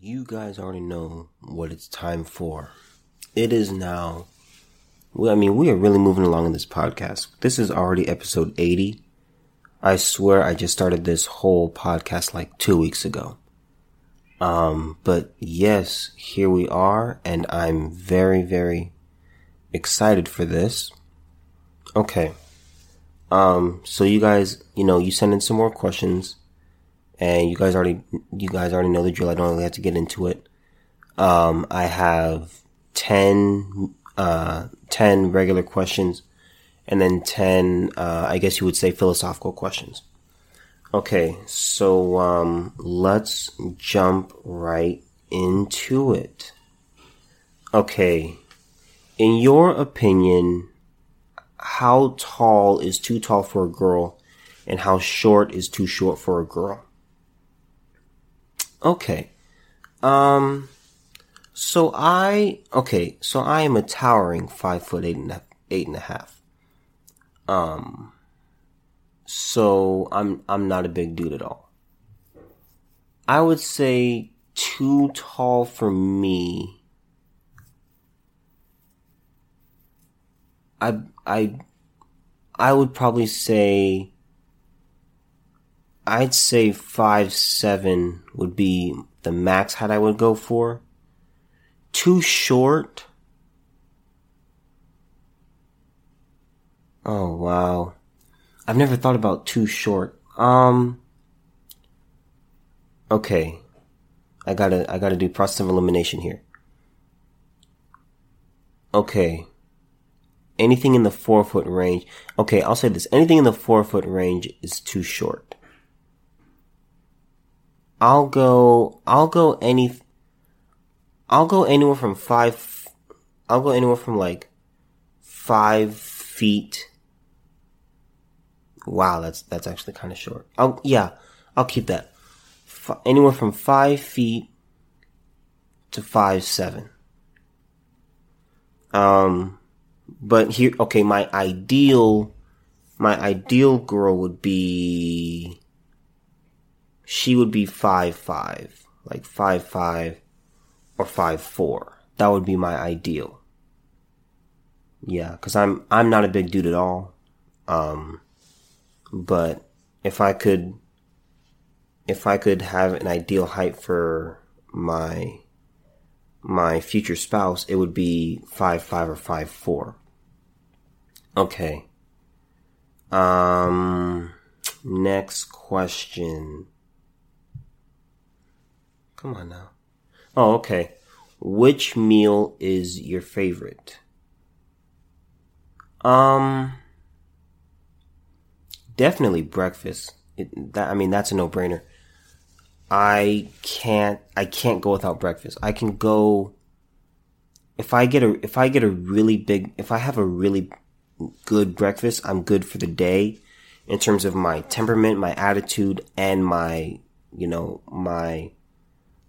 You guys already know what it's time for. It is now. Well, I mean, we are really moving along in this podcast. This is already episode 80. I swear I just started this whole podcast like two weeks ago. Um, but yes, here we are, and I'm very, very excited for this. Okay. Um, so you guys, you know, you send in some more questions and you guys already you guys already know the drill. I don't really have to get into it. Um, I have 10, uh, 10 regular questions and then 10, uh, I guess you would say philosophical questions. Okay, so um, let's jump right into it. Okay, in your opinion, how tall is too tall for a girl and how short is too short for a girl? Okay. Um, so I, okay, so I am a towering five foot eight and a, eight and a half. Um, so I'm, I'm not a big dude at all. I would say too tall for me. I, I, I would probably say I'd say five seven would be the max height I would go for. Too short. Oh wow. I've never thought about too short. Um Okay. I gotta I gotta do process of elimination here. Okay. Anything in the four foot range. Okay, I'll say this. Anything in the four foot range is too short. I'll go, I'll go any, I'll go anywhere from five, I'll go anywhere from like five feet. Wow, that's, that's actually kind of short. I'll, yeah, I'll keep that. F- anywhere from five feet to five seven. Um, but here, okay, my ideal, my ideal girl would be she would be five five, like five five or five four. That would be my ideal. Yeah, because I'm I'm not a big dude at all. Um, but if I could, if I could have an ideal height for my my future spouse, it would be five five or five four. Okay. Um, next question. Come on now. Oh, okay. Which meal is your favorite? Um, definitely breakfast. It, that, I mean, that's a no-brainer. I can't, I can't go without breakfast. I can go, if I get a, if I get a really big, if I have a really good breakfast, I'm good for the day in terms of my temperament, my attitude, and my, you know, my,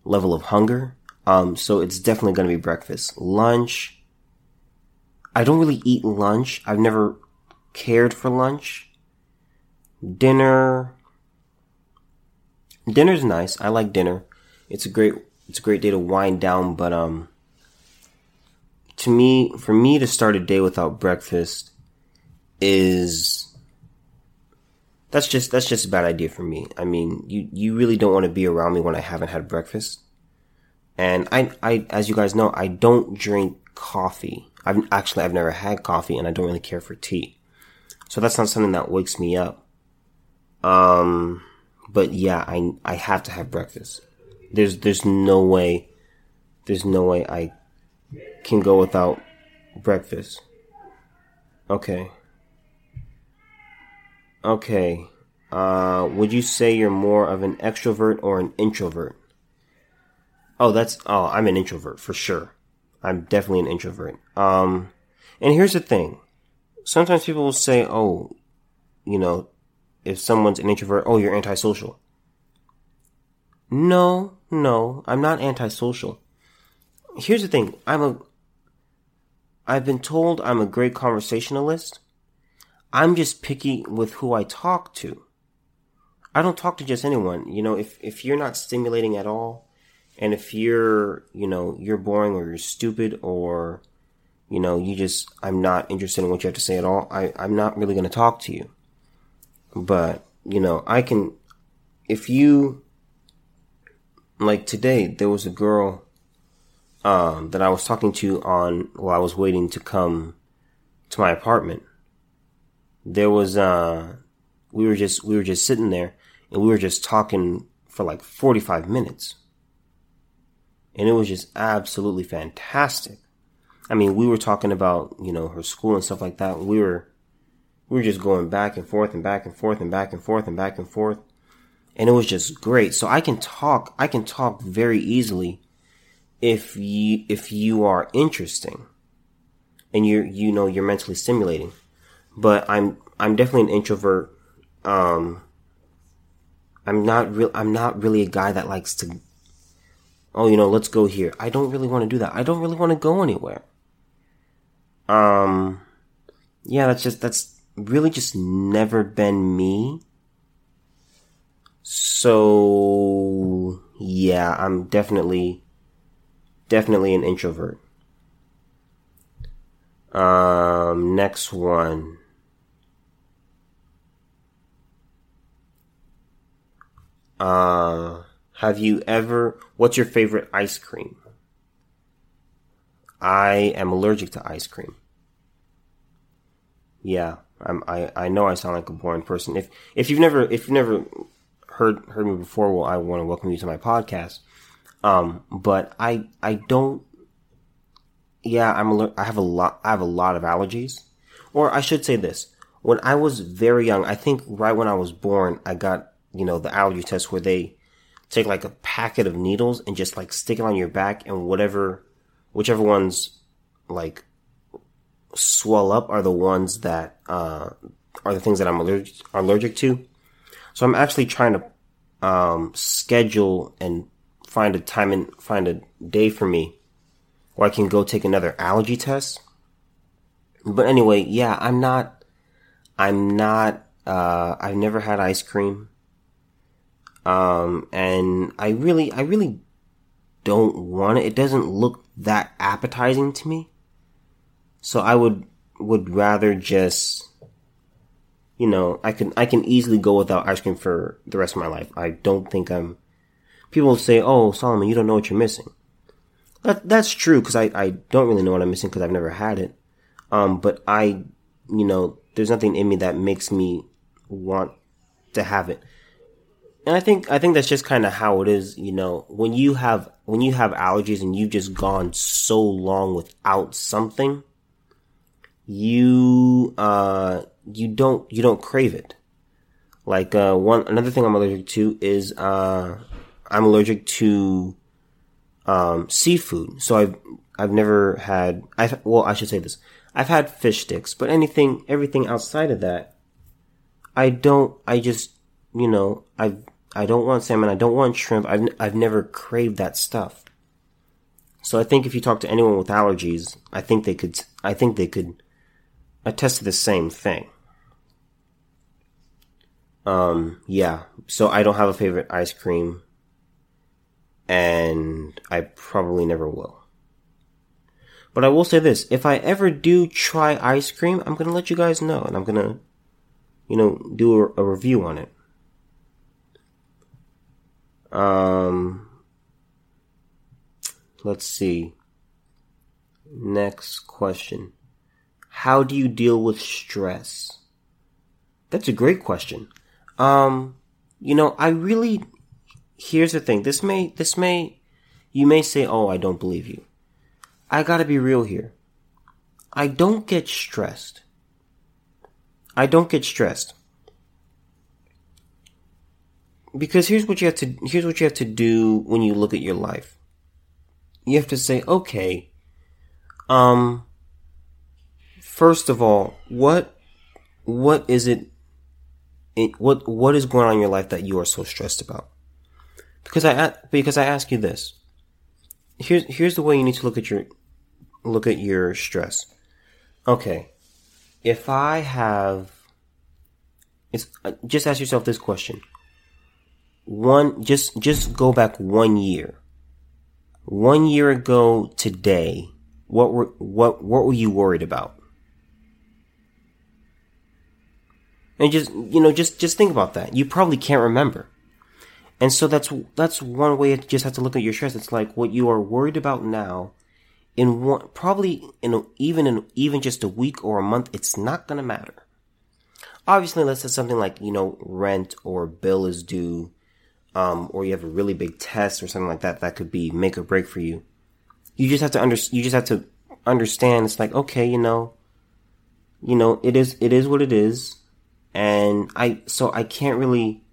level of hunger. Um, so it's definitely going to be breakfast. Lunch. I don't really eat lunch. I've never cared for lunch. Dinner. Dinner's nice. I like dinner. It's a great, it's a great day to wind down, but, um, to me, for me to start a day without breakfast is that's just that's just a bad idea for me. I mean, you you really don't want to be around me when I haven't had breakfast. And I I as you guys know, I don't drink coffee. I've actually I've never had coffee and I don't really care for tea. So that's not something that wakes me up. Um but yeah, I I have to have breakfast. There's there's no way there's no way I can go without breakfast. Okay. Okay. Uh, would you say you're more of an extrovert or an introvert? Oh, that's, oh, I'm an introvert for sure. I'm definitely an introvert. Um, and here's the thing. Sometimes people will say, oh, you know, if someone's an introvert, oh, you're antisocial. No, no, I'm not antisocial. Here's the thing. I'm a, I've been told I'm a great conversationalist I'm just picky with who I talk to. I don't talk to just anyone. You know, if, if you're not stimulating at all And if you're, you know, you're boring or you're stupid or, you know, you just, I'm not interested in what you have to say at all, I, I'm not really going to talk to you. But, you know, I can, if you, like today, there was a girl, um, that I was talking to on, while I was waiting to come to my apartment. There was, uh, we were just, we were just sitting there and we were just talking for like 45 minutes. And it was just absolutely fantastic. I mean, we were talking about, you know, her school and stuff like that. We were, we were just going back and forth and back and forth and back and forth and back and forth. And it was just great. So I can talk, I can talk very easily if you, if you are interesting and you're, you know, you're mentally stimulating. But I'm, I'm definitely an introvert. Um, I'm not real, I'm not really a guy that likes to, oh, you know, let's go here. I don't really want to do that. I don't really want to go anywhere. Um, yeah, that's just, that's really just never been me. So, yeah, I'm definitely, definitely an introvert. Um, next one. Uh, have you ever, what's your favorite ice cream? I am allergic to ice cream. Yeah, I'm, I, I know I sound like a boring person. If, if you've never, if you've never heard, heard me before, well, I want to welcome you to my podcast. Um, but I, I don't, yeah, I'm, aller- I have a lot, I have a lot of allergies. Or I should say this. When I was very young, I think right when I was born, I got, you know, the allergy test where they take like a packet of needles and just like stick it on your back and whatever, whichever ones like swell up are the ones that uh, are the things that I'm allergic allergic to. So I'm actually trying to um, schedule and find a time and find a day for me where I can go take another allergy test. But anyway, yeah, I'm not. I'm not. Uh, I've never had ice cream. Um, and I really, I really don't want it. It doesn't look that appetizing to me. So I would would rather just you know, I can I can easily go without ice cream for the rest of my life. I don't think I'm people say, "Oh, Solomon, you don't know what you're missing." That that's true cuz I I don't really know what I'm missing cuz I've never had it. Um but I you know, there's nothing in me that makes me want to have it. And I think I think that's just kind of how it is, you know, when you have when you have allergies and you've just gone so long without something, you uh you don't you don't crave it. Like uh one another thing I'm allergic to is uh I'm allergic to um seafood. So I've I've never had I've well I should say this. I've had fish sticks, but anything everything outside of that I don't I just you know I I don't want salmon, I don't want shrimp. I've I've never craved that stuff. So I think if you talk to anyone with allergies, I think they could I think they could attest to the same thing. Um, yeah. So I don't have a favorite ice cream. And I probably never will. But I will say this. If I ever do try ice cream, I'm gonna let you guys know. And I'm gonna, you know, do a, a review on it. Um, let's see. Next question. How do you deal with stress? That's a great question. Um, you know, I really, here's the thing. This may, this may, you may say, oh, I don't believe you. I gotta be real here. I don't get stressed. I don't get stressed. Because here's what you have to, here's what you have to do when you look at your life. You have to say, okay, um, first of all, what what is it, what what is going on in your life that you are so stressed about? Because I because I ask you this. Here's here's the way you need to look at your look at your stress. Okay. If I have it's uh, just ask yourself this question. One just just go back one year. one year ago today, what were what what were you worried about? And just you know, just just think about that. You probably can't remember. And so that's that's one way you just have to look at your stress. It's like what you are worried about now in one probably in a, even in even just a week or a month, it's not gonna matter. Obviously, unless it's something like you know rent or bill is due, um, or you have a really big test or something like that, that could be make or break for you. You just have to under you just have to understand. It's like okay, you know, you know, it is it is what it is, and I so I can't really.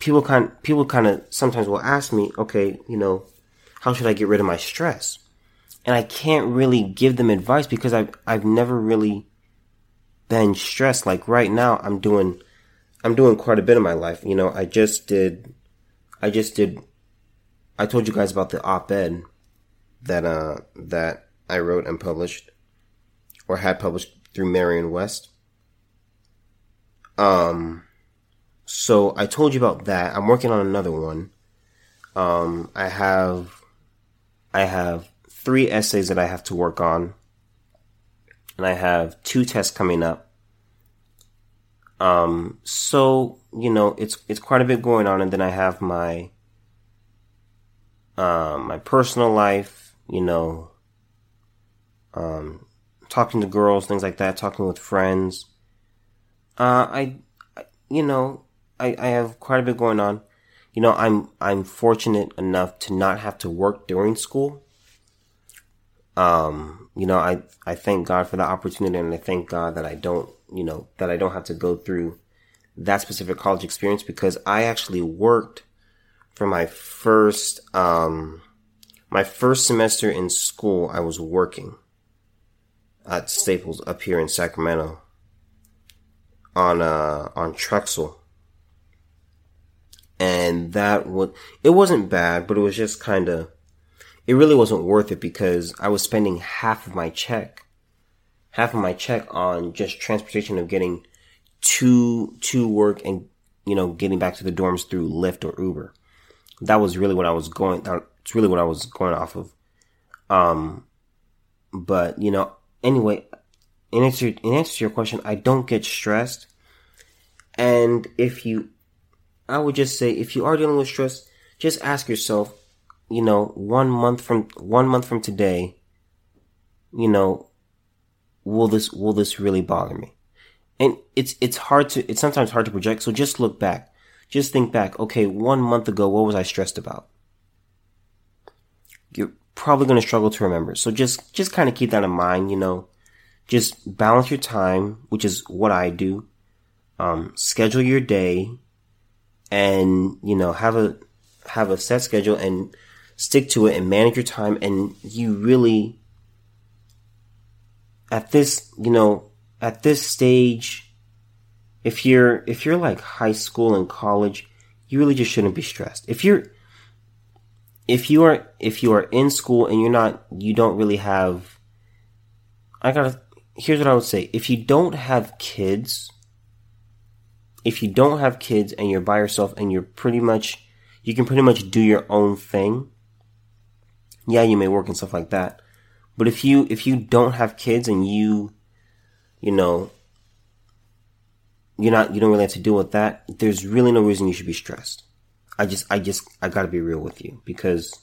People kind people kind of sometimes will ask me, okay, you know, how should I get rid of my stress? And I can't really give them advice because I've I've never really been stressed. Like right now, I'm doing I'm doing quite a bit in my life. You know, I just did I just did I told you guys about the op-ed that uh that I wrote and published or had published through Merion West. Um, so I told you about that. I'm working on another one. Um, I have, I have three essays that I have to work on, and I have two tests coming up. Um, so you know, it's it's quite a bit going on, and then I have my, um, my personal life. You know, um, talking to girls, things like that, talking with friends. Uh, I, you know, I, I have quite a bit going on. You know, I'm, I'm fortunate enough to not have to work during school. Um, you know, I, I thank God for the opportunity and I thank God that I don't, you know, that I don't have to go through that specific college experience because I actually worked for my first, um, my first semester in school. I was working at Staples up here in Sacramento on uh on Truxel. And that would it wasn't bad, but it was just kind of it really wasn't worth it because I was spending half of my check half of my check on just transportation of getting to to work and you know getting back to the dorms through Lyft or Uber. That was really what I was going that's really what I was going off of. Um but you know anyway, in answer in answer to your question, I don't get stressed. And if you, I would just say, if you are dealing with stress, just ask yourself, you know, one month from one month from today, you know, will this will this really bother me? And it's it's hard to it's sometimes hard to project. So just look back, just think back. Okay, one month ago, what was I stressed about? You're probably going to struggle to remember. So just, just kind of keep that in mind, you know, just balance your time, which is what I do. Um, schedule your day and, you know, have a, have a set schedule and stick to it and manage your time. And you really, at this, you know, at this stage, if you're, if you're like high school and college, you really just shouldn't be stressed. If you're, if you are if you are in school and you're not you don't really have I gotta here's what I would say. If you don't have kids if you don't have kids and you're by yourself and you're pretty much you can pretty much do your own thing, yeah, you may work and stuff like that. But if you if you don't have kids and you you know you're not you don't really have to deal with that, there's really no reason you should be stressed. I just, I just, I gotta be real with you because,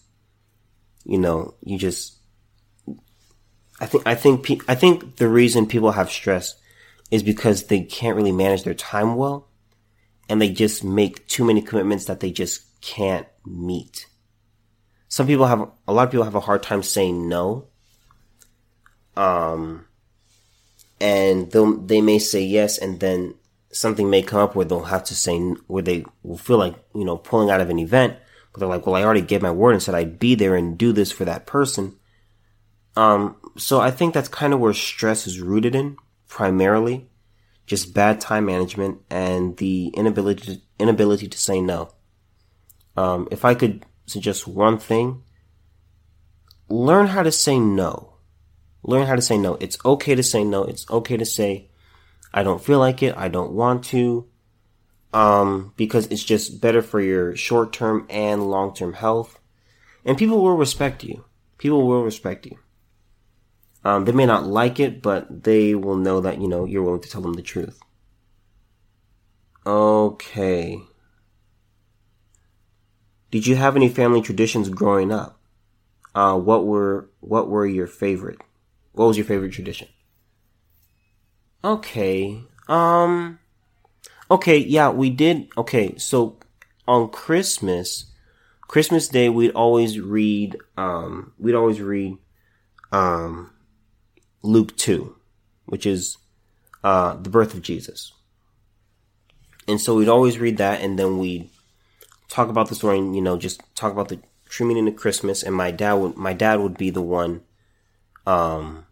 you know, you just, I think, I think, I think the reason people have stress is because they can't really manage their time well and they just make too many commitments that they just can't meet. Some people have, a lot of people have a hard time saying no. Um, and they they may say yes and then something may come up where they'll have to say, where they will feel like, you know, pulling out of an event, but they're like, well, I already gave my word and said I'd be there and do this for that person. Um, so I think that's kind of where stress is rooted in, primarily. Just bad time management and the inability to, inability to say no. Um, if I could suggest one thing, learn how to say no. Learn how to say no. It's okay to say no. It's okay to say, I don't feel like it. I don't want to. Um, because it's just better for your short term and long term health. and people will respect you. People will respect you. Um, they may not like it, but they will know that, you know, you're willing to tell them the truth. Okay. Did you have any family traditions growing up? Uh, what were, what were your favorite? What was your favorite tradition? Okay. Um, okay. Yeah, we did. Okay. So on Christmas, Christmas Day, we'd always read, um, we'd always read, um, Luke 2, which is, uh, the birth of Jesus. And so we'd always read that and then we'd talk about the story and, you know, just talk about the true meaning of Christmas. And my dad would, my dad would be the one, um,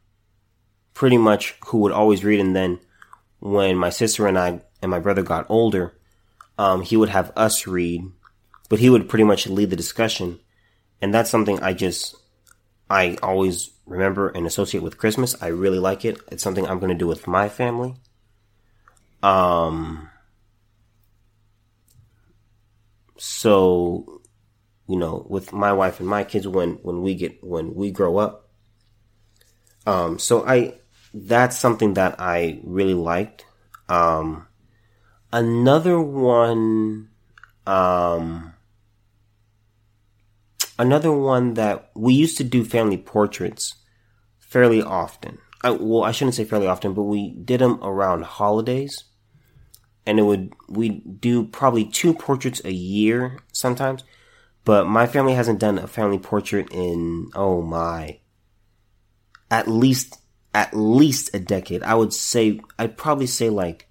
pretty much who would always read. And then when my sister and I and my brother got older, um, he would have us read, but he would pretty much lead the discussion. And that's something I just, I always remember and associate with Christmas. I really like it. It's something I'm going to do with my family. Um, so, you know, with my wife and my kids when, when we get, when we grow up. Um, so I, that's something that I really liked. Um, another one, um, another one that we used to do family portraits fairly often. I, well, I shouldn't say fairly often, but we did them around holidays. And it would, we do probably two portraits a year sometimes. But my family hasn't done a family portrait in, oh my, at least, at least a decade. I would say, I'd probably say like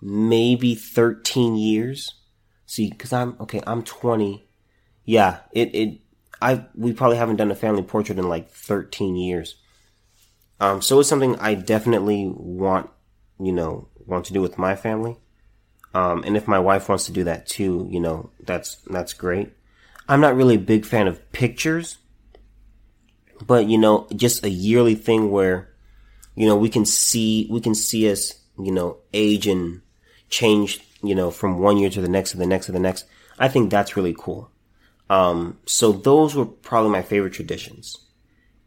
maybe 13 years. See, cause I'm, okay, I'm 20. Yeah, it, it, I, we probably haven't done a family portrait in like 13 years. Um, so it's something I definitely want, you know, want to do with my family. Um, and if my wife wants to do that too, you know, that's, that's great. I'm not really a big fan of pictures, but you know, just a yearly thing where, you know, we can see, we can see us, you know, age and change, you know, from one year to the next to the next to the next. I think that's really cool. Um, so those were probably my favorite traditions.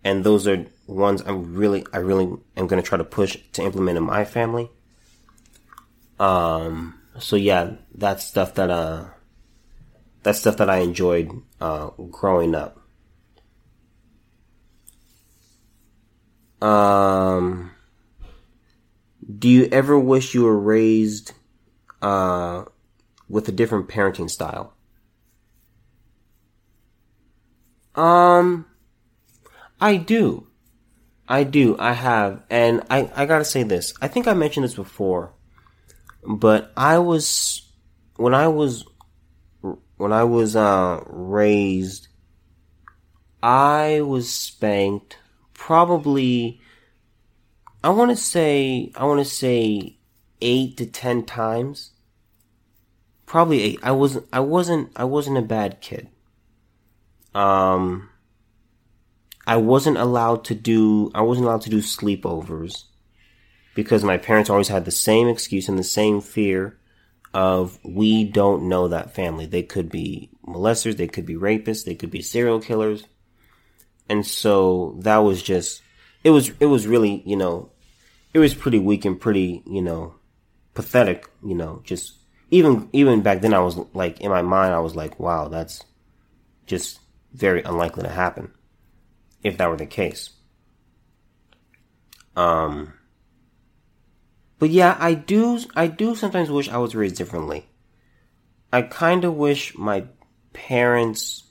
And those are ones I'm really, I really am going to try to push to implement in my family. Um, so yeah, that's stuff that, uh, that's stuff that I enjoyed, uh, growing up. Um, do you ever wish you were raised, uh, with a different parenting style? Um, I do. I do. I have. And I, I gotta say this. I think I mentioned this before. But I was, when I was, when I was, uh, raised, I was spanked probably, I want to say, I want to say eight to ten times. Probably eight. I wasn't, I wasn't, I wasn't a bad kid. Um, I wasn't allowed to do, I wasn't allowed to do sleepovers because my parents always had the same excuse and the same fear of we don't know that family. They could be molesters, they could be rapists, they could be serial killers. And so that was just it was it was really, you know, it was pretty weak and pretty, you know, pathetic, you know, just even even back then I was like in my mind I was like, wow, that's just very unlikely to happen if that were the case. Um but yeah, I do, I do sometimes wish I was raised differently. I kind of wish my parents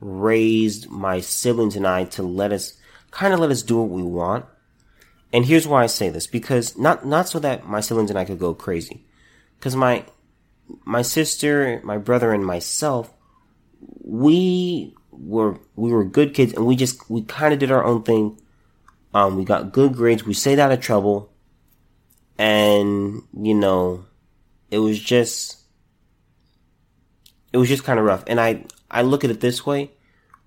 raised my siblings and I to let us, kind of let us do what we want. And here's why I say this, because not, not so that my siblings and I could go crazy. Cause my, my sister, my brother and myself, we were, we were good kids and we just, we kind of did our own thing. Um, we got good grades. We stayed out of trouble and you know it was just it was just kind of rough and i i look at it this way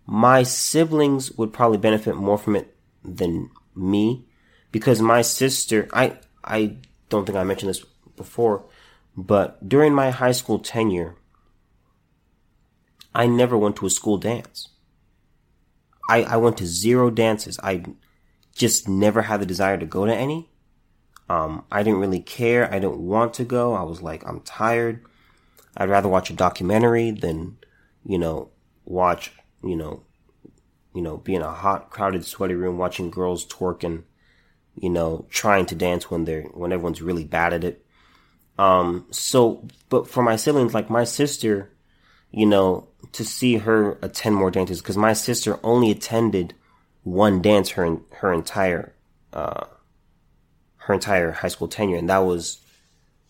my siblings would probably benefit more from it than me because my sister i i don't think i mentioned this before but during my high school tenure I never went to a school dance. I, I went to zero dances. I just never had the desire to go to any. Um, I didn't really care. I didn't want to go. I was like, I'm tired. I'd rather watch a documentary than, you know, watch, you know, you know, be in a hot, crowded, sweaty room watching girls twerk and, you know, trying to dance when they're, when everyone's really bad at it. Um, so, but for my siblings, like my sister, you know, to see her attend more dances, because my sister only attended one dance her, her entire, uh, her entire high school tenure. And that was,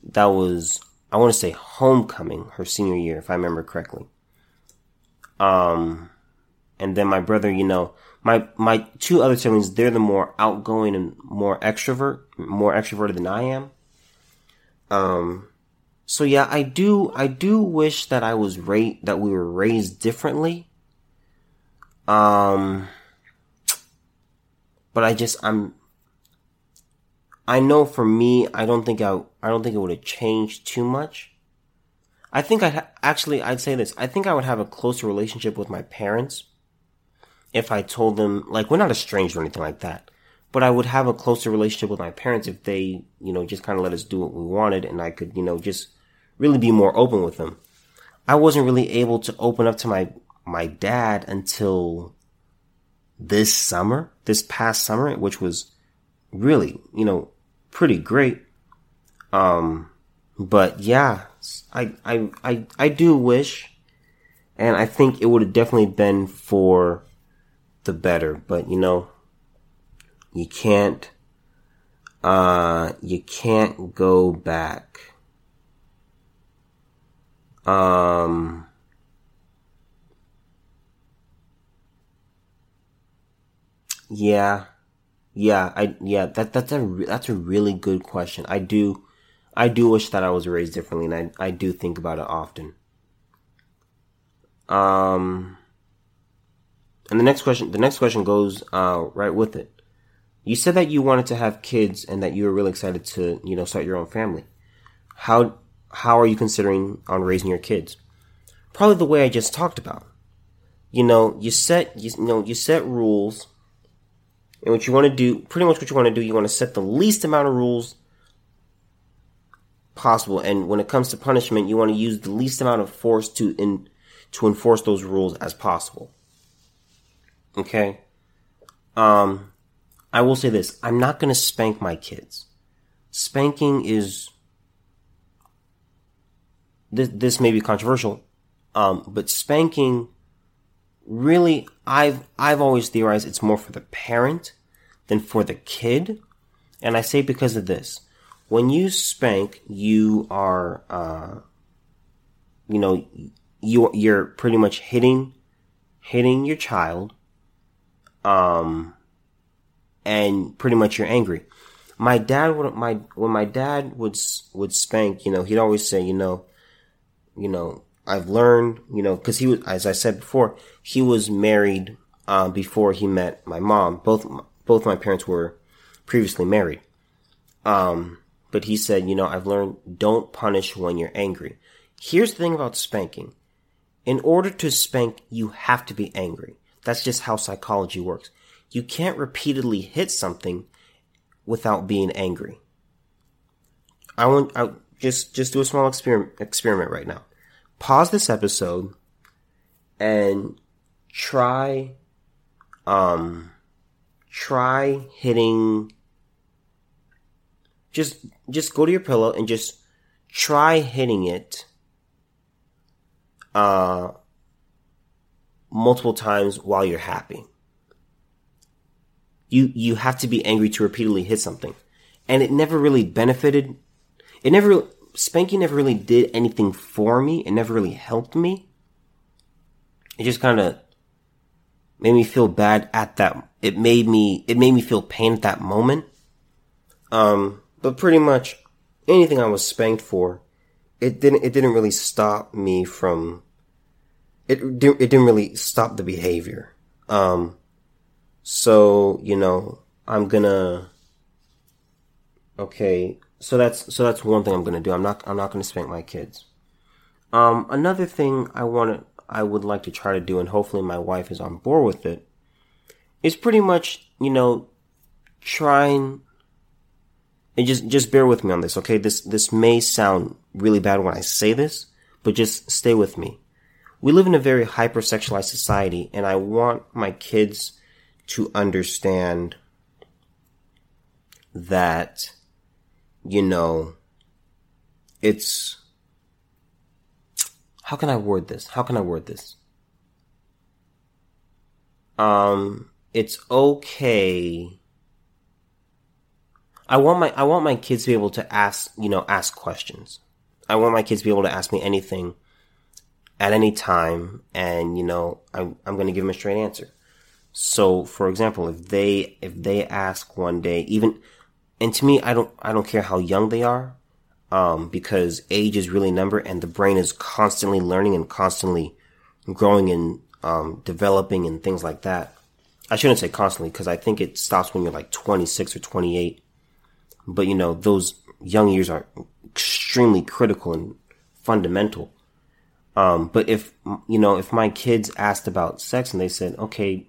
that was, I want to say homecoming, her senior year, if I remember correctly. Um, and then my brother, you know, my, my two other siblings, they're the more outgoing and more extrovert, more extroverted than I am. Um, so yeah, I do, I do wish that I was raised, that we were raised differently. Um, but I just, I'm, I know for me, I don't think I, I don't think it would have changed too much. I think I actually, I'd say this. I think I would have a closer relationship with my parents if I told them, like, we're not estranged or anything like that, but I would have a closer relationship with my parents if they, you know, just kind of let us do what we wanted and I could, you know, just really be more open with them. I wasn't really able to open up to my, my dad until this summer, this past summer, which was really, you know, pretty great. Um, but yeah, I, I, I, I do wish, and I think it would have definitely been for the better, but you know, you can't, uh, you can't go back. Um, yeah, yeah, I, yeah, that, that's a, that's a really good question. I do, I do wish that I was raised differently and I, I do think about it often. Um, and the next question, the next question goes uh, right with it. You said that you wanted to have kids and that you were really excited to, you know, start your own family. How how are you considering on raising your kids? Probably the way I just talked about. You know, you set you, you know you set rules, and what you want to do, pretty much what you want to do, you want to set the least amount of rules possible. And when it comes to punishment, you want to use the least amount of force to in to enforce those rules as possible. Okay. Um, I will say this. I'm not going to spank my kids. Spanking is, this, this may be controversial. Um, but spanking really, I've, I've always theorized it's more for the parent than for the kid. And I say because of this. When you spank, you are, uh, you know, you, you're pretty much hitting, hitting your child um, and pretty much you're angry. My dad would my when my dad would would spank, you know, he'd always say, you know, you know, I've learned, you know, because he was, as I said before, he was married uh, before he met my mom. Both both my parents were previously married. Um, but he said, you know, I've learned don't punish when you're angry. Here's the thing about spanking. In order to spank, you have to be angry. That's just how psychology works. You can't repeatedly hit something without being angry. I want I just just do a small experiment experiment right now. Pause this episode and try um try hitting just just go to your pillow and just try hitting it uh multiple times while you're happy. You, you have to be angry to repeatedly hit something. And it never really benefited. It never, spanking never really did anything for me. It never really helped me. It just kind of made me feel bad at that. It made me, it made me feel pain at that moment. Um, but pretty much anything I was spanked for, it didn't, it didn't really stop me from it it didn't really stop the behavior. Um, so you know, I'm gonna. Okay, so that's so that's one thing I'm gonna do. I'm not I'm not gonna spank my kids. Um, another thing I want to I would like to try to do, and hopefully my wife is on board with it, is pretty much, you know, trying and just just bear with me on this, okay? This this may sound really bad when I say this, but just stay with me. We live in a very hypersexualized society, and I want my kids to understand that, you know, it's how can I word this? How can I word this? Um, it's okay. I want my I want my kids to be able to ask, you know, ask questions. I want my kids to be able to ask me anything at any time and, you know, I'm I'm going to give them a straight answer. So, for example, if they if they ask one day, even and to me, I don't I don't care how young they are, um, because age is really number, and the brain is constantly learning and constantly growing and um, developing and things like that. I shouldn't say constantly because I think it stops when you're like 26 or 28. But you know, those young years are extremely critical and fundamental. Um, but if, you know, if my kids asked about sex and they said, okay,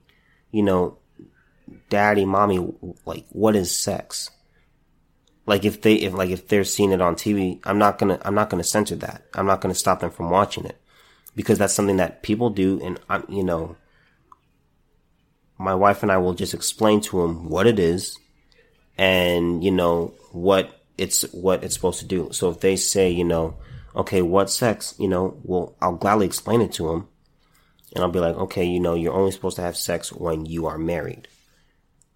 you know, daddy, mommy, like, what is sex? Like if they, if like, if they're seeing it on TV, I'm not gonna, I'm not gonna censor that. I'm not gonna stop them from watching it because that's something that people do. And I'm, you know, my wife and I will just explain to them what it is and, you know, what it's, what it's supposed to do. So if they say, you know, okay, what sex, you know, well, I'll gladly explain it to them. And I'll be like, okay, you know, you're only supposed to have sex when you are married.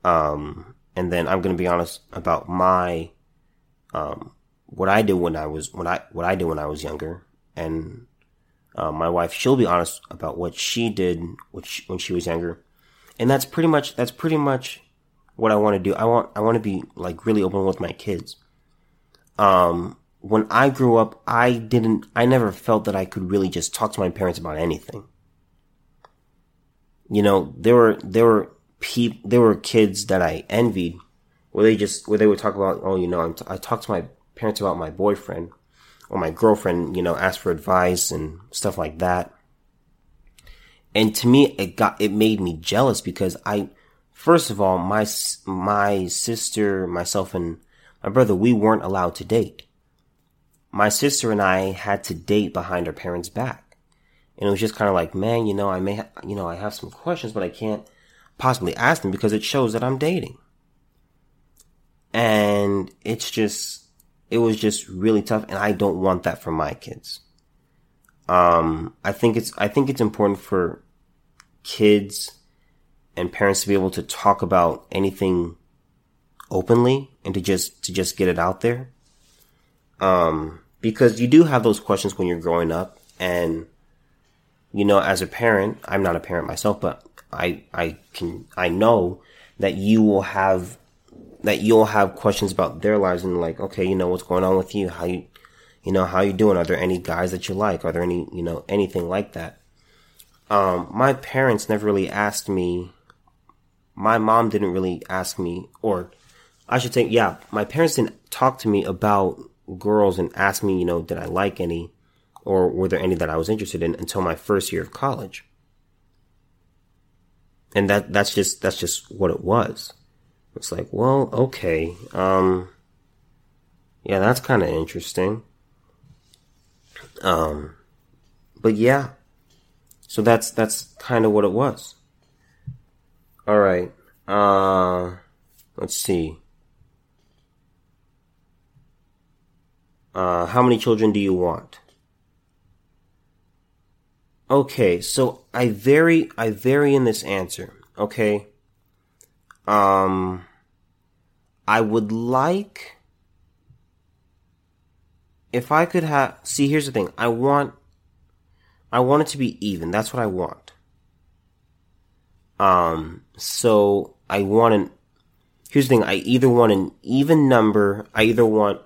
Um, and then I'm to be honest about my, um, what I did when I was, when I, what I did when I was younger. And, uh, my wife, she'll be honest about what she did when she, when she was younger and that's pretty much that's pretty much what I want to do. I want I want to be like really open with my kids. Um, when I grew up, I didn't I never felt that I could really just talk to my parents about anything. You know, there were there were peop there were kids that I envied where they just where they would talk about oh you know I'm t- I talked to my parents about my boyfriend or my girlfriend you know ask for advice and stuff like that and to me it got it made me jealous because I first of all my my sister myself and my brother we weren't allowed to date. My sister and I had to date behind our parents' back. And it was just kind of like, man, you know, I may ha- you know, I have some questions but I can't possibly ask them because it shows that I'm dating. And it's just it was just really tough and I don't want that for my kids. Um, I think it's, I think it's important for kids and parents to be able to talk about anything openly and to just to just get it out there. Um because you do have those questions when you're growing up and you know as a parent i'm not a parent myself but i i can i know that you will have that you'll have questions about their lives and like okay you know what's going on with you? How you you know how you doing? Are there any guys that you like? Are there any you know anything like that? Um, my parents never really asked me. My mom didn't really ask me, or I should say, yeah, my parents didn't talk to me about girls and ask me, you know, did I like any, or were there any that I was interested in until my first year of college. And that that's just that's just what it was. It's like, well, okay, um, yeah, that's kind of interesting. Um, but yeah, so that's that's kind of what it was. All right. Uh let's see. Uh how many children do you want? Okay, so I vary I vary in this answer, okay? Um I would like if I could have see here's the thing. I want I want it to be even. That's what I want. Um, so I want an, here's the thing. I either want an even number. I either want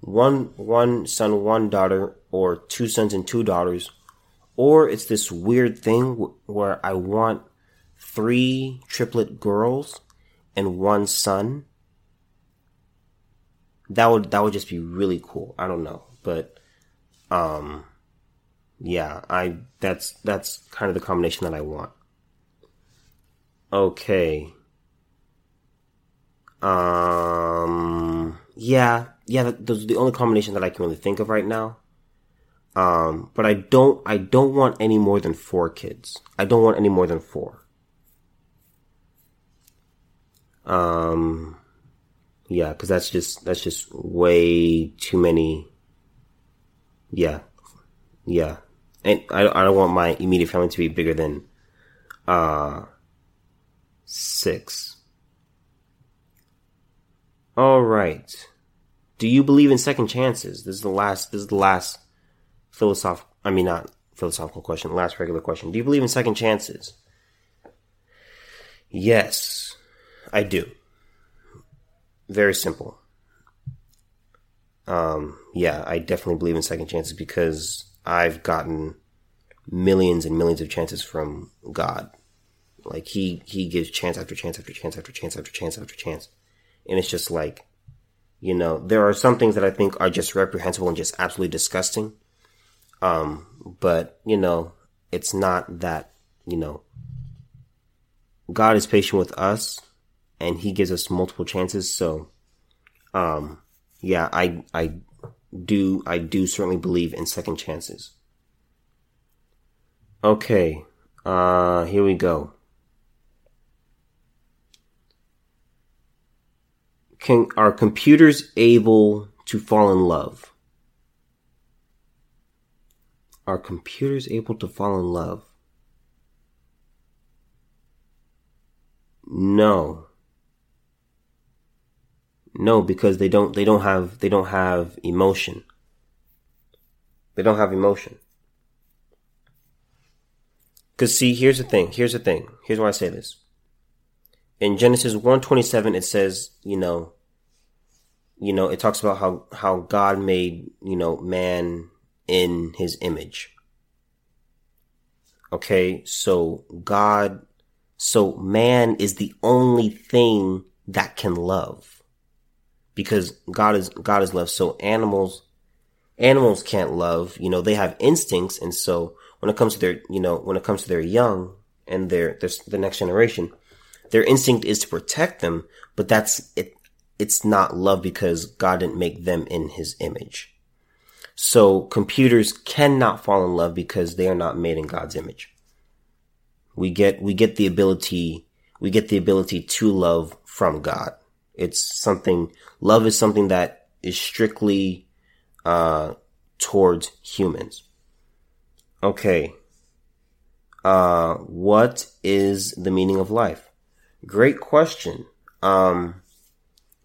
one, one son, one daughter, or two sons and two daughters, or it's this weird thing where I want three triplet girls and one son. That would, that would just be really cool. I don't know, but, um, yeah, I that's that's kind of the combination that I want. Okay. Um. Yeah. Yeah. Those are the only combination that I can really think of right now. Um. But I don't. I don't want any more than four kids. I don't want any more than four. Um. Yeah, because that's just that's just way too many. Yeah. Yeah. And I I don't want my immediate family to be bigger than. Uh. Six. All right. Do you believe in second chances? This is the last. This is the last philosophical. I mean, not philosophical question. Last regular question. Do you believe in second chances? Yes, I do. Very simple. Um, yeah, I definitely believe in second chances because I've gotten millions and millions of chances from God. Like he he gives chance after chance after chance after chance after chance after chance. And it's just like, you know, there are some things that I think are just reprehensible and just absolutely disgusting. Um, but, you know, it's not that, you know, God is patient with us and he gives us multiple chances. So, um, yeah, I, I do, I do certainly believe in second chances. Okay. Uh, here we go. Can are computers able to fall in love? Are computers able to fall in love? No. No, because they don't they don't have they don't have emotion. They don't have emotion. Cause see, here's the thing. Here's the thing. Here's why I say this in Genesis 127 it says, you know, you know, it talks about how how God made, you know, man in his image. Okay? So God so man is the only thing that can love. Because God is God is love. So animals animals can't love, you know, they have instincts and so when it comes to their, you know, when it comes to their young and their, their the next generation, their instinct is to protect them, but that's it. It's not love because God didn't make them in his image. So computers cannot fall in love because they are not made in God's image. We get, we get the ability, we get the ability to love from God. It's something, love is something that is strictly, uh, towards humans. Okay. Uh, what is the meaning of life? Great question. Um,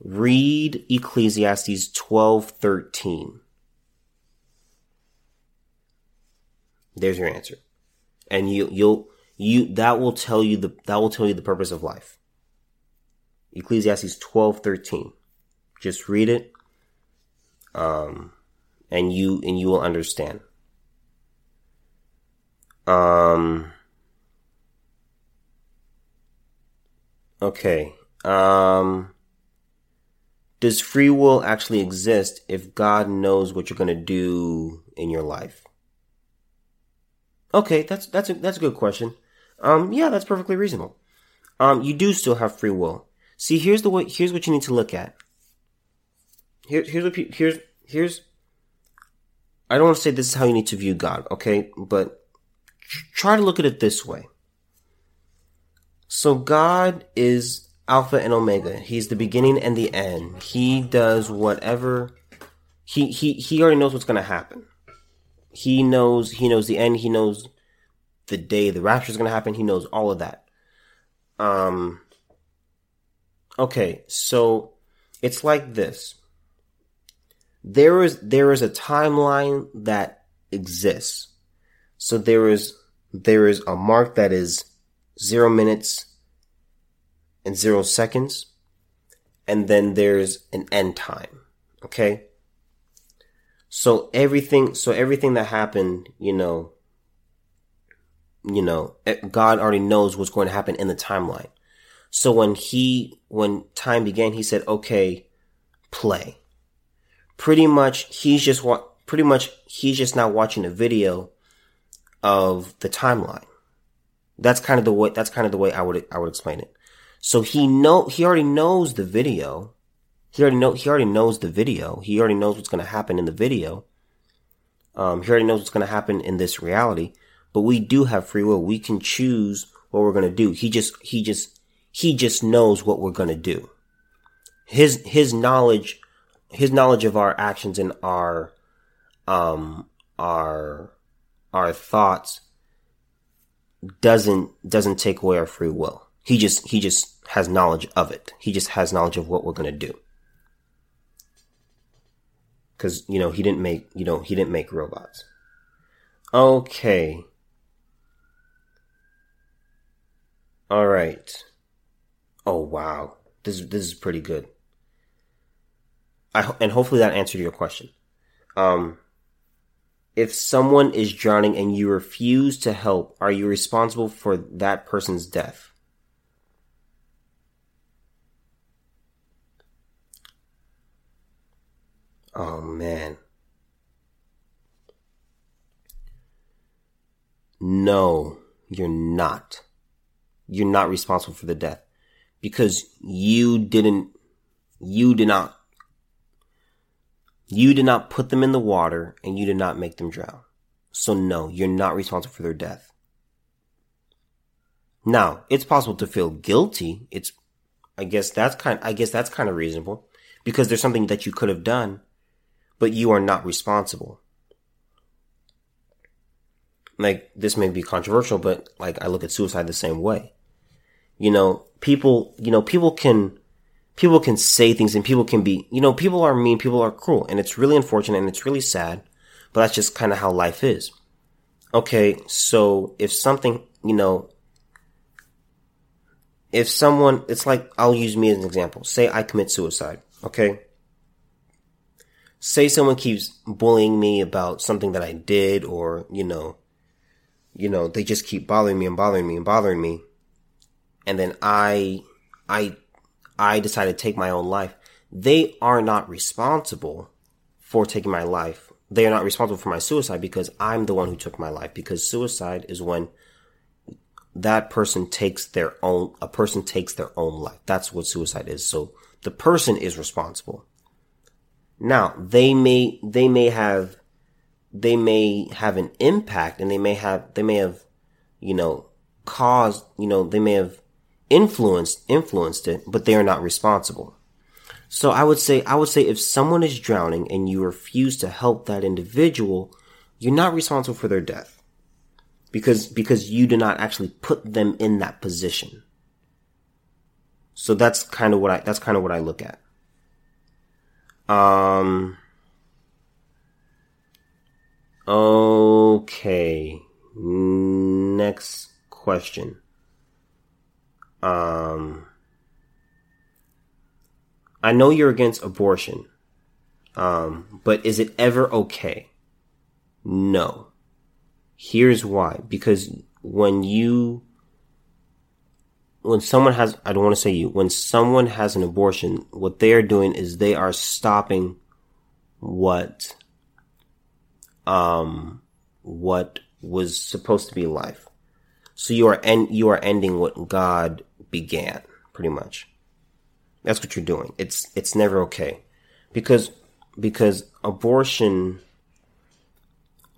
read Ecclesiastes 12:13. There's your answer. And you you'll you that will tell you the that will tell you the purpose of life. Ecclesiastes 12:13. Just read it. Um and you and you will understand. Um Okay. Um, does free will actually exist if God knows what you're going to do in your life? Okay, that's that's a that's a good question. Um, yeah, that's perfectly reasonable. Um, you do still have free will. See, here's the way. Here's what you need to look at. Here, here's what. Here's here's. I don't want to say this is how you need to view God, okay? But try to look at it this way. So God is Alpha and Omega. He's the beginning and the end. He does whatever he he he already knows what's going to happen. He knows he knows the end, he knows the day the rapture is going to happen, he knows all of that. Um Okay, so it's like this. There is there is a timeline that exists. So there is there is a mark that is zero minutes and zero seconds. And then there's an end time. Okay. So everything, so everything that happened, you know, you know, eh, God already knows what's going to happen in the timeline. So when he, when time began, he said, okay, play. Pretty much, he's just what, pretty much, he's just now watching a video of the timeline. That's kind of the way, that's kind of the way I would, I would explain it. So he know, he already knows the video. He already know, he already knows the video. He already knows what's going to happen in the video. Um, he already knows what's going to happen in this reality, but we do have free will. We can choose what we're going to do. He just, he just, he just knows what we're going to do. His, his knowledge, his knowledge of our actions and our, um, our, our thoughts doesn't, doesn't take away our free will. He just, he just has knowledge of it. He just has knowledge of what we're to do because you know he didn't make you know he didn't make robots. Okay. All right. Oh wow, this this is pretty good. I and hopefully that answered your question. Um, if someone is drowning and you refuse to help, are you responsible for that person's death? Oh man. No, you're not. You're not responsible for the death because you didn't, you did not, you did not put them in the water and you did not make them drown. So no, you're not responsible for their death. Now, it's possible to feel guilty. It's, I guess that's kind, I guess that's kind of reasonable because there's something that you could have done but you are not responsible. Like, this may be controversial, but like, I look at suicide the same way. You know, people, you know, people can, people can say things and people can be, you know, people are mean, people are cruel, and it's really unfortunate and it's really sad, but that's just kind of how life is. Okay, so if something, you know, if someone, it's like, I'll use me as an example. Say I commit suicide, okay? say someone keeps bullying me about something that I did or, you know, you know, they just keep bothering me and bothering me and bothering me. And then I, I, I decide to take my own life. They are not responsible for taking my life. They are not responsible for my suicide because I'm the one who took my life because suicide is when that person takes their own, a person takes their own life. That's what suicide is. So the person is responsible. Now, they may, they may have, they may have an impact and they may have, they may have, you know, caused, you know, they may have influenced, influenced it, but they are not responsible. So I would say, I would say if someone is drowning and you refuse to help that individual, you're not responsible for their death. Because, because you do not actually put them in that position. So that's kind of what I, that's kind of what I look at. Um. Okay. Next question. Um. I know you're against abortion. Um, but is it ever okay? No. Here's why. Because when you when someone has, I don't want to say you, when someone has an abortion, what they are doing is they are stopping what, um, what was supposed to be life. So you are you are ending what God began, pretty much. That's what you're doing. It's, it's never okay. Because, because abortion,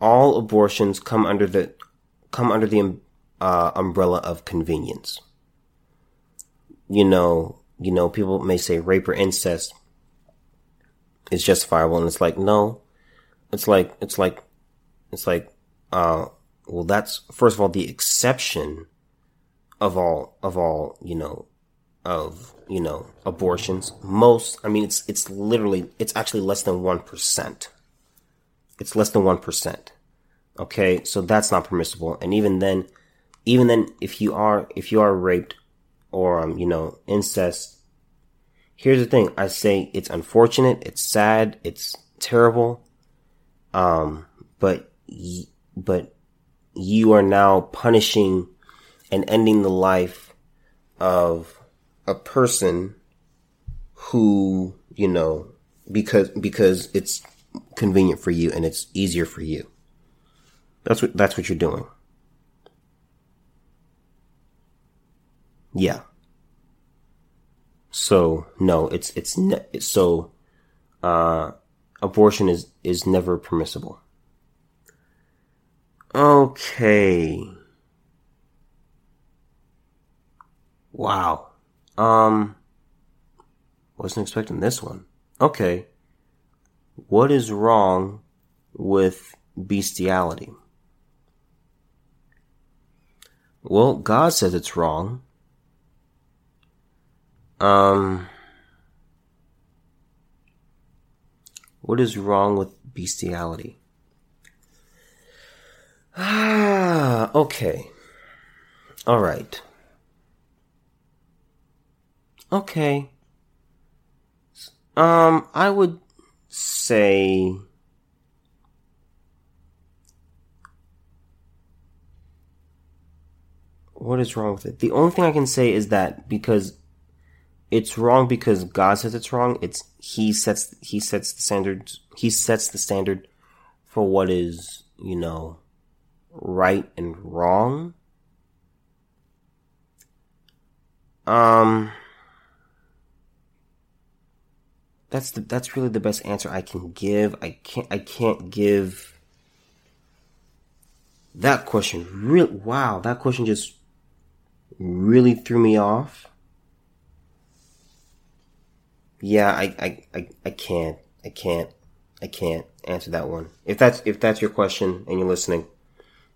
all abortions come under the, come under the, uh, umbrella of convenience you know, you know, people may say rape or incest is justifiable, and it's like no, it's like it's like it's like uh, well, that's first of all the exception of all of all you know of you know abortions. Most, I mean, it's it's literally it's actually less than one percent. It's less than one percent. Okay, so that's not permissible, and even then, even then, if you are if you are raped or um, you know, incest. Here's the thing. I say it's unfortunate, it's sad, it's terrible. Um, but but you are now punishing and ending the life of a person who, you know, because, because it's convenient for you and it's easier for you. That's what, that's what you're doing. Yeah. So no, it's, it's, ne- so, uh, abortion is, is never permissible. Okay. Wow. Um wasn't expecting this one. Okay. What is wrong with bestiality? Well, God says it's wrong. Um, what is wrong with bestiality? Ah, okay. All right. Okay. Um, I would say what is wrong with it? The only thing I can say is that because it's wrong because God says it's wrong, it's he sets he sets the standard he sets the standard for what is, you know, right and wrong. Um that's the that's really the best answer I can give. I can't I can't give that question really wow, that question just really threw me off. Yeah, I, I, I, I can't, I can't, I can't answer that one. If that's, if that's your question and you're listening,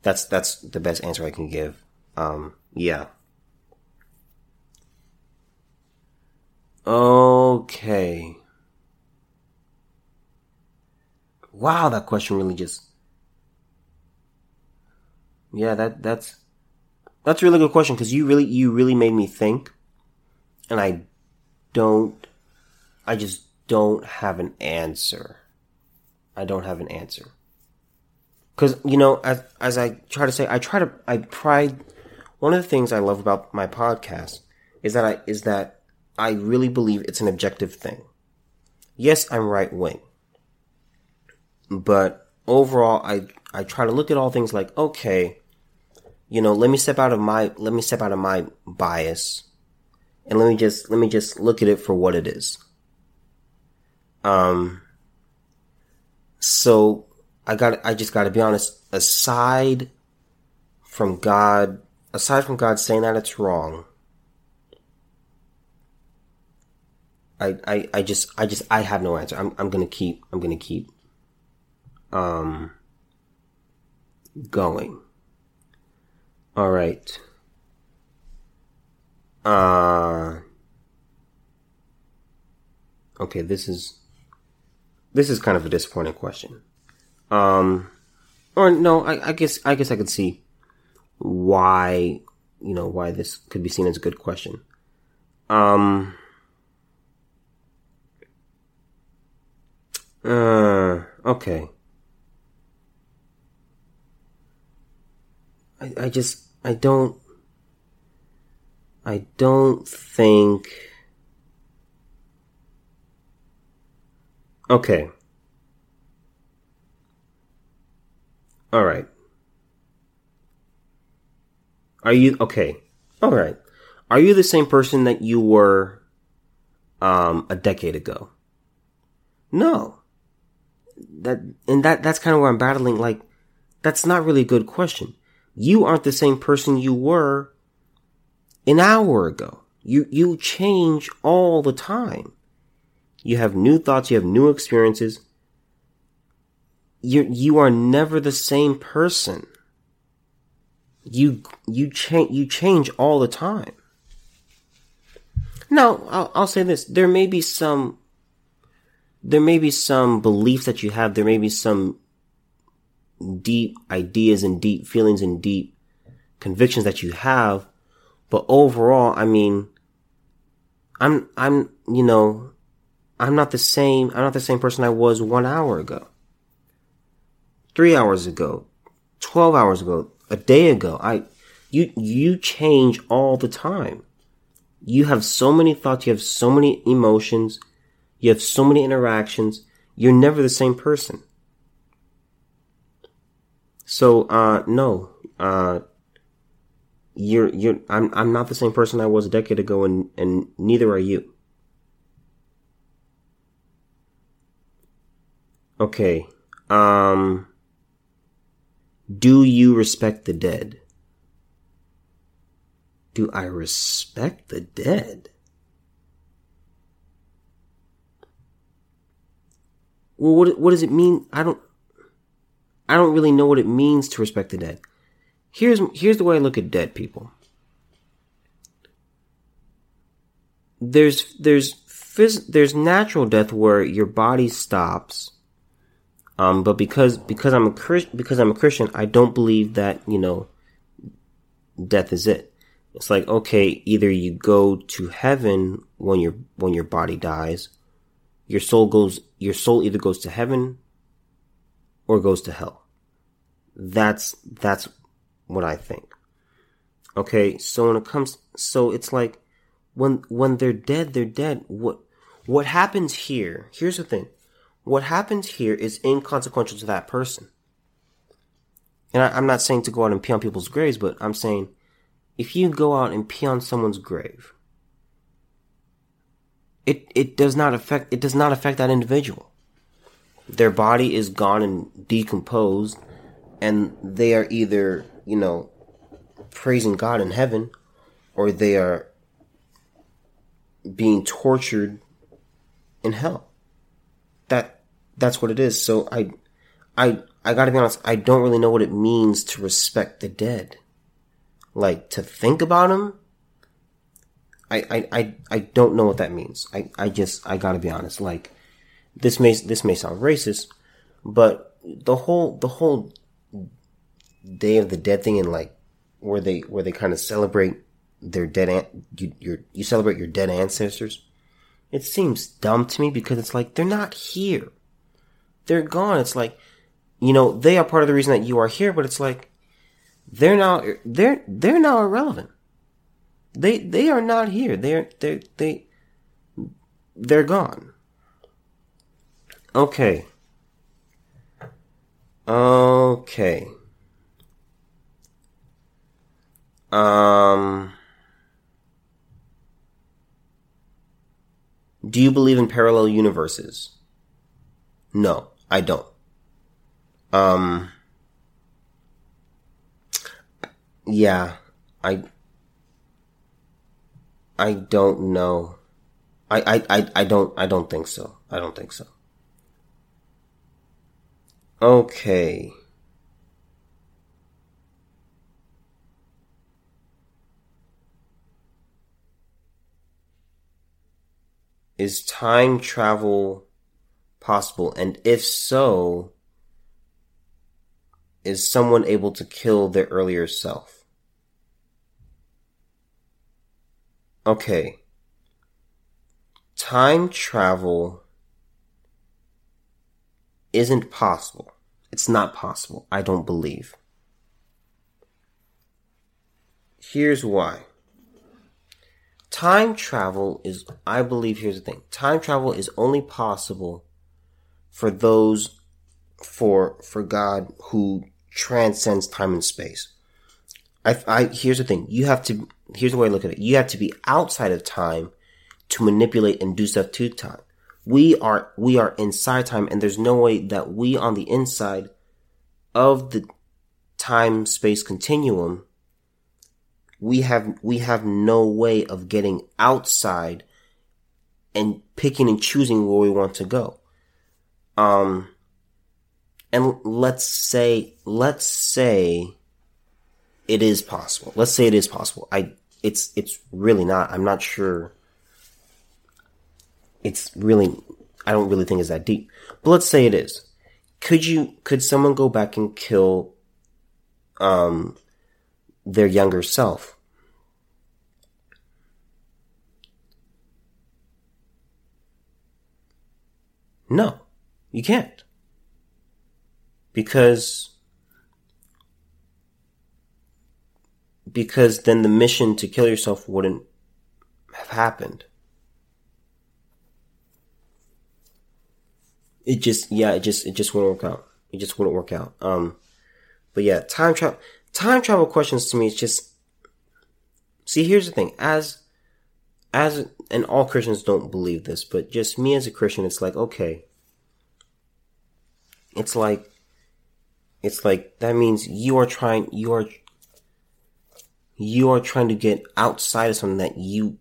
that's, that's the best answer I can give. Um, yeah. Okay. Wow, that question really just. Yeah, that that's that's a really good question because you really you really made me think, and I don't. I just don't have an answer. I don't have an answer. Cause you know, as as I try to say, I try to I pride. One of the things I love about my podcast is that I is that I really believe it's an objective thing. Yes, I'm right wing, but overall, I I try to look at all things like okay you know, let me step out of my let me step out of my bias and let me just let me just look at it for what it is. Um so I got I just got to be honest aside from God aside from God saying that it's wrong I, I, I just I just I have no answer. I'm I'm gonna keep I'm gonna keep um going. All right. Uh Okay, this is this is kind of a disappointing question. Um or no, I, I guess I guess I could see why you know why this could be seen as a good question. Um uh okay. I, I just I don't I don't think Okay. All right. Are you okay? All right. Are you the same person that you were um a decade ago? No. That and that that's kind of where I'm battling like that's not really a good question you aren't the same person you were an hour ago. You, you change all the time. You have new thoughts, you have new experiences. You, you are never the same person. You, you change, you change all the time. Now, I'll, I'll say this. There may be some, there may be some beliefs that you have. There may be some deep ideas and deep feelings and deep convictions that you have. But overall, I mean, I'm, I'm, you know, I'm not the same, I'm not the same person I was one hour ago, three hours ago, 12 hours ago, a day ago. I, you, you change all the time. You have so many thoughts, you have so many emotions, you have so many interactions. You're never the same person. So, uh, no, uh, you're you're I'm I'm not the same person I was a decade ago and and neither are you. Okay. Um do you respect the dead? Do I respect the dead? Well, what what does it mean? I don't I don't really know what it means to respect the dead. Here's here's the way I look at dead people. There's there's phys- there's natural death where your body stops. Um, but because because I'm a because I'm a Christian, I don't believe that you know death is it. It's like okay, either you go to heaven when your when your body dies, your soul goes your soul either goes to heaven or goes to hell. That's that's what I think. Okay, so when it comes, so it's like when when they're dead, they're dead. What what happens here? Here's the thing. What happens here is inconsequential to that person. And I, I'm not saying to go out and pee on people's graves, but I'm saying if you go out and pee on someone's grave, it it does not affect it does not affect that individual. Their body is gone and decomposed, and they are either you know, praising God in heaven, or they are being tortured in hell. That that's what it is. So I I I gotta be honest, I don't really know what it means to respect the dead. Like to think about them. I, I, I, I don't know what that means. I, I just I gotta be honest. Like this may this may sound racist, but the whole the whole Day of the Dead thing and like where they where they kind of celebrate their dead an- you you you celebrate your dead ancestors. It seems dumb to me because it's like they're not here. They're gone. It's like you know they are part of the reason that you are here, but it's like they're now they're they're now irrelevant. They they are not here. They're they they they're gone. Okay. Okay. Um, do you believe in parallel universes? No, I don't. Um, yeah, I, I don't know. I, I, I, I don't, I don't think so. I don't think so. Okay. Is time travel possible? And if so, is someone able to kill their earlier self? Okay. Time travel isn't possible. It's not possible. I don't believe. Here's why time travel is, I believe, here's the thing. Time travel is only possible for those, for, for God who transcends time and space. I, I, here's the thing. You have to, here's the way I look at it. You have to be outside of time to manipulate and do stuff to time. We are, we are inside time and there's no way that we on the inside of the time space continuum we have we have no way of getting outside and picking and choosing where we want to go. Um and let's say let's say it is possible. Let's say it is possible. I it's it's really not. I'm not sure. It's really I don't really think it's that deep. But let's say it is. Could you could someone go back and kill um their younger self. No, you can't. Because because then the mission to kill yourself wouldn't have happened. It just yeah, it just it just wouldn't work out. It just wouldn't work out. Um but yeah, time travel time travel questions to me is just See, here's the thing. As, as, and all Christians don't believe this, but just me as a Christian, it's like, okay. It's like, it's like, that means you are trying, you are, you are trying to get outside of something that you,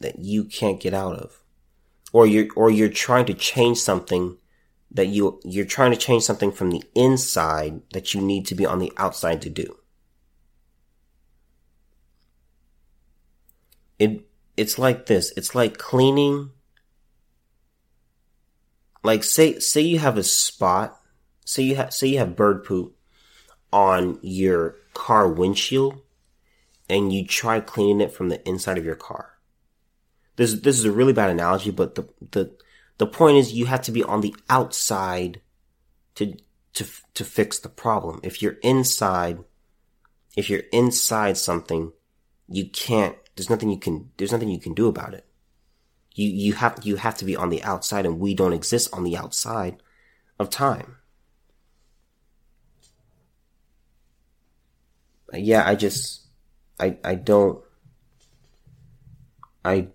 that you can't get out of. Or you're, or you're trying to change something that you, you're trying to change something from the inside that you need to be on the outside to do. It, it's like this. It's like cleaning. Like say, say you have a spot. Say you have, say you have bird poop on your car windshield and you try cleaning it from the inside of your car. This, this is a really bad analogy, but the, the, the point is you have to be on the outside to, to, to fix the problem. If you're inside, if you're inside something, you can't, there's nothing you can, there's nothing you can do about it. You, you have, you have to be on the outside and we don't exist on the outside of time. Yeah, I just, I, I don't, I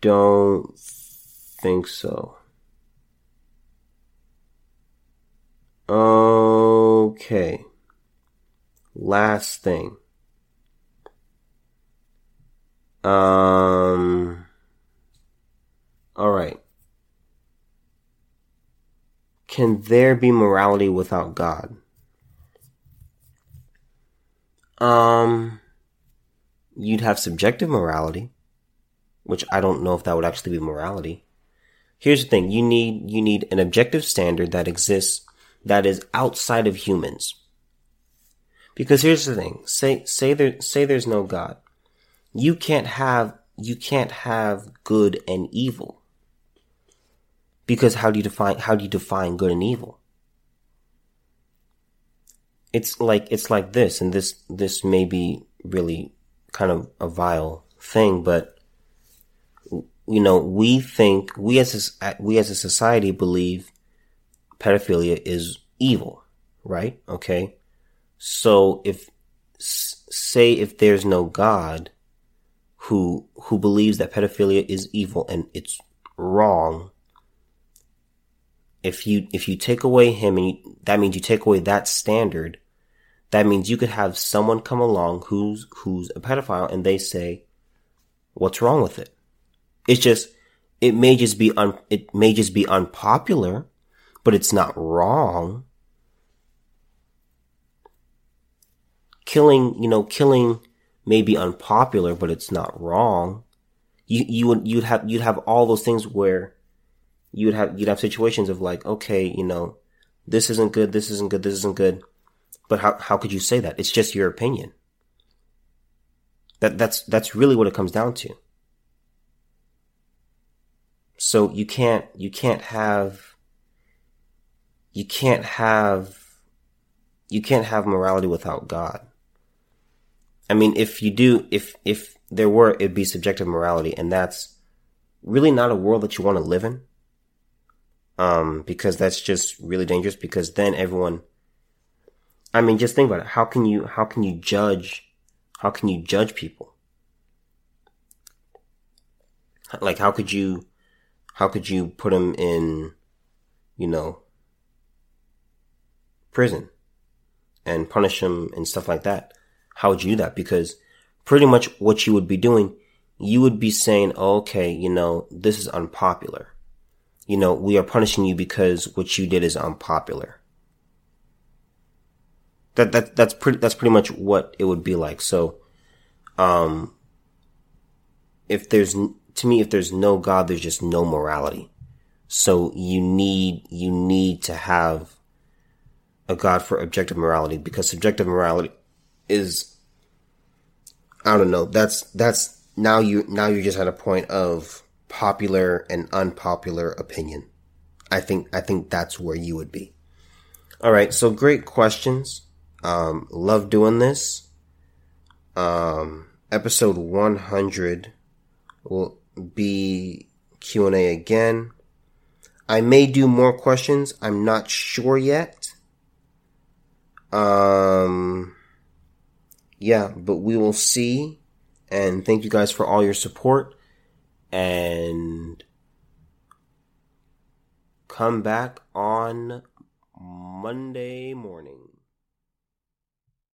don't think so. Okay. Last thing. Um. All right. Can there be morality without God? Um, you'd have subjective morality, which I don't know if that would actually be morality. Here's the thing. You need, you need an objective standard that exists that is outside of humans. Because here's the thing. Say, say there, say there's no God. You can't have, you can't have good and evil. Because how do you define, how do you define good and evil? It's like, it's like this, and this, this may be really kind of a vile thing, but you know, we think we as a, we as a society believe pedophilia is evil, right? Okay. So if say if there's no God who who believes that pedophilia is evil and it's wrong, if you if you take away him and you, that means you take away that standard, that means you could have someone come along who's who's a pedophile and they say, "What's wrong with it?" It's just, it may just be un, it may just be unpopular, but it's not wrong. Killing, you know, killing may be unpopular, but it's not wrong. You, you would, you'd have, you'd have all those things where you would have, you'd have situations of like, okay, you know, this isn't good, this isn't good, this isn't good. But how, how could you say that? It's just your opinion. That, that's, that's really what it comes down to. So you can't, you can't have, you can't have, you can't have morality without God. I mean, if you do, if, if there were, it'd be subjective morality and that's really not a world that you want to live in. Um, because that's just really dangerous because then everyone, I mean, just think about it. How can you, how can you judge, how can you judge people? Like, how could you, how could you put them in, you know, prison and punish them and stuff like that? How would you do that? Because pretty much what you would be doing, you would be saying, okay, you know, this is unpopular. You know, we are punishing you because what you did is unpopular. That, that, that's pretty, that's pretty much what it would be like. So, um, if there's to me, if there's no God, there's just no morality. So you need, you need to have a God for objective morality because subjective morality is, I don't know, that's, that's, now you, now you're just at a point of popular and unpopular opinion. I think, I think that's where you would be. All right. So great questions. Um, love doing this. Um, episode 100 will be Q&A again. I may do more questions. I'm not sure yet. Um, yeah, but we will see. And thank you guys for all your support. And come back on Monday morning.